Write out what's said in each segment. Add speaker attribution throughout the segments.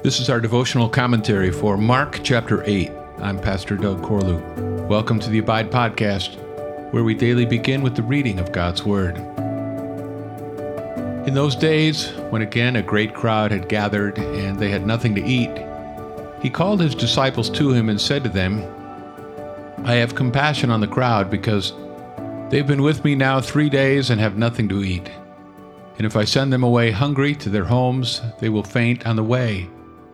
Speaker 1: This is our devotional commentary for Mark chapter 8. I'm Pastor Doug Corlew. Welcome to the Abide Podcast, where we daily begin with the reading of God's Word. In those days, when again a great crowd had gathered and they had nothing to eat, he called his disciples to him and said to them, I have compassion on the crowd because they've been with me now three days and have nothing to eat. And if I send them away hungry to their homes, they will faint on the way,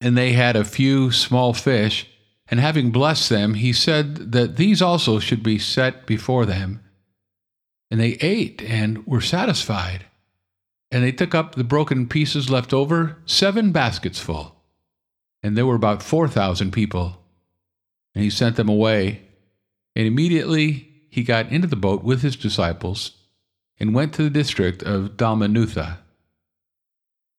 Speaker 1: And they had a few small fish, and having blessed them, he said that these also should be set before them. And they ate and were satisfied. And they took up the broken pieces left over, seven baskets full. And there were about four thousand people. And he sent them away. And immediately he got into the boat with his disciples and went to the district of Dalmanutha.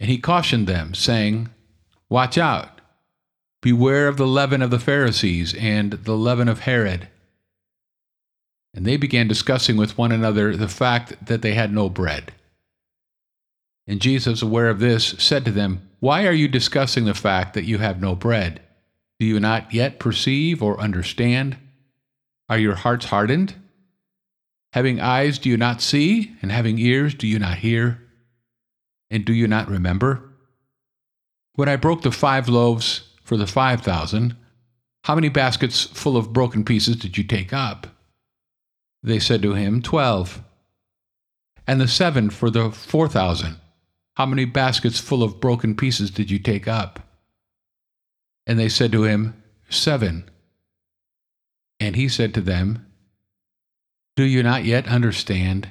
Speaker 1: And he cautioned them, saying, Watch out! Beware of the leaven of the Pharisees and the leaven of Herod. And they began discussing with one another the fact that they had no bread. And Jesus, aware of this, said to them, Why are you discussing the fact that you have no bread? Do you not yet perceive or understand? Are your hearts hardened? Having eyes, do you not see? And having ears, do you not hear? And do you not remember? When I broke the five loaves for the five thousand, how many baskets full of broken pieces did you take up? They said to him, Twelve. And the seven for the four thousand, how many baskets full of broken pieces did you take up? And they said to him, Seven. And he said to them, do you not yet understand?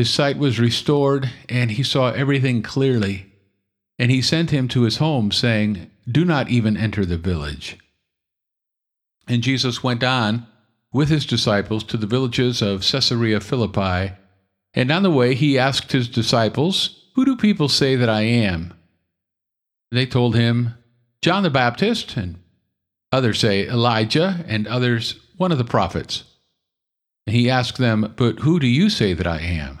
Speaker 1: His sight was restored, and he saw everything clearly. And he sent him to his home, saying, Do not even enter the village. And Jesus went on with his disciples to the villages of Caesarea Philippi. And on the way he asked his disciples, Who do people say that I am? They told him, John the Baptist, and Others say Elijah, and others one of the prophets. And he asked them, But who do you say that I am?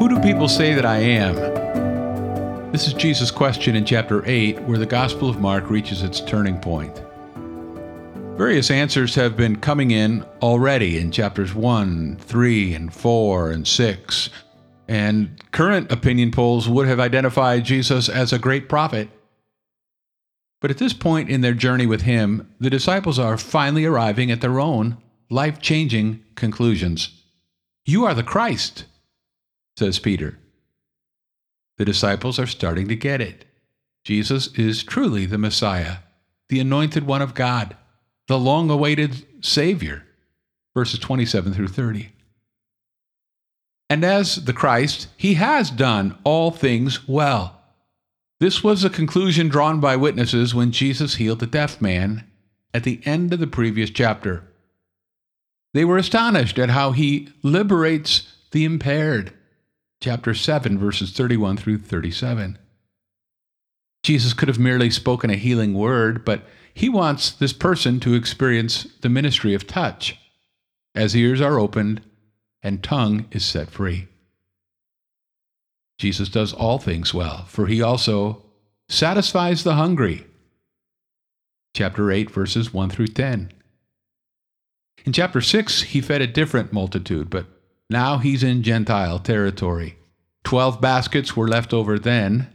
Speaker 1: Who do people say that I am? This is Jesus' question in chapter 8, where the Gospel of Mark reaches its turning point. Various answers have been coming in already in chapters 1, 3, and 4, and 6. And current opinion polls would have identified Jesus as a great prophet. But at this point in their journey with him, the disciples are finally arriving at their own life changing conclusions. You are the Christ, says Peter. The disciples are starting to get it. Jesus is truly the Messiah, the anointed one of God, the long awaited Savior. Verses 27 through 30. And as the Christ, he has done all things well. This was a conclusion drawn by witnesses when Jesus healed the deaf man at the end of the previous chapter. They were astonished at how he liberates the impaired chapter 7, verses 31 through 37. Jesus could have merely spoken a healing word, but he wants this person to experience the ministry of touch as ears are opened and tongue is set free. Jesus does all things well, for he also satisfies the hungry. Chapter 8, verses 1 through 10. In chapter 6, he fed a different multitude, but now he's in Gentile territory. Twelve baskets were left over then,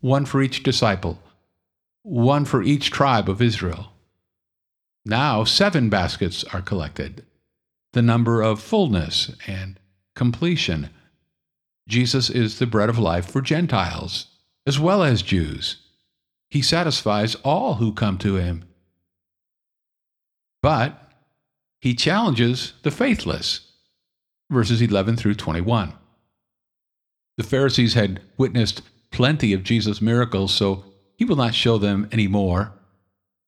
Speaker 1: one for each disciple, one for each tribe of Israel. Now seven baskets are collected, the number of fullness and completion. Jesus is the bread of life for Gentiles as well as Jews. He satisfies all who come to him. But he challenges the faithless verses 11 through 21. The Pharisees had witnessed plenty of Jesus' miracles, so he will not show them any more.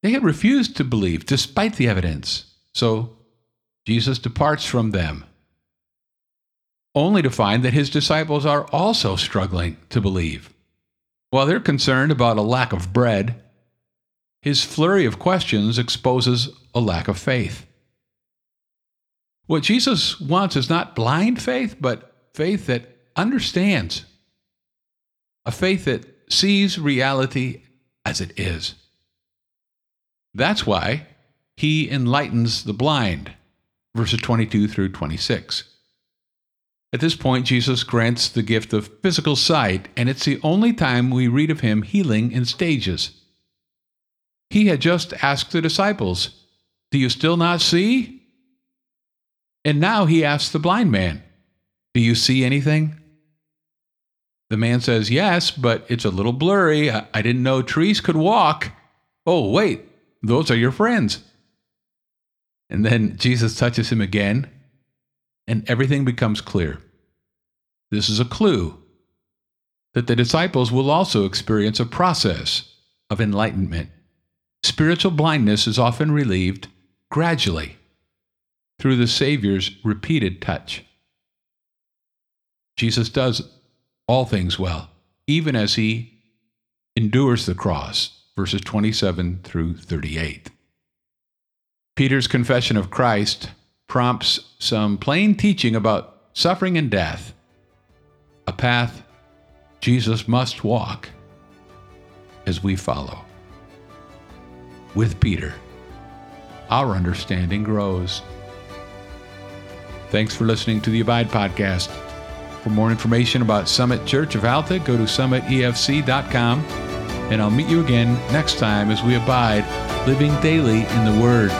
Speaker 1: They had refused to believe despite the evidence, so Jesus departs from them, only to find that his disciples are also struggling to believe. While they're concerned about a lack of bread, his flurry of questions exposes a lack of faith. What Jesus wants is not blind faith, but faith that understands, a faith that sees reality as it is. That's why he enlightens the blind, verses 22 through 26. At this point, Jesus grants the gift of physical sight, and it's the only time we read of him healing in stages. He had just asked the disciples, Do you still not see? And now he asks the blind man, Do you see anything? The man says, Yes, but it's a little blurry. I, I didn't know trees could walk. Oh, wait, those are your friends. And then Jesus touches him again, and everything becomes clear. This is a clue that the disciples will also experience a process of enlightenment. Spiritual blindness is often relieved gradually through the Savior's repeated touch. Jesus does all things well, even as he endures the cross, verses 27 through 38. Peter's confession of Christ prompts some plain teaching about suffering and death, a path Jesus must walk as we follow. With Peter, our understanding grows. Thanks for listening to the Abide Podcast. For more information about Summit Church of Alta, go to summitefc.com. And I'll meet you again next time as we abide, living daily in the Word.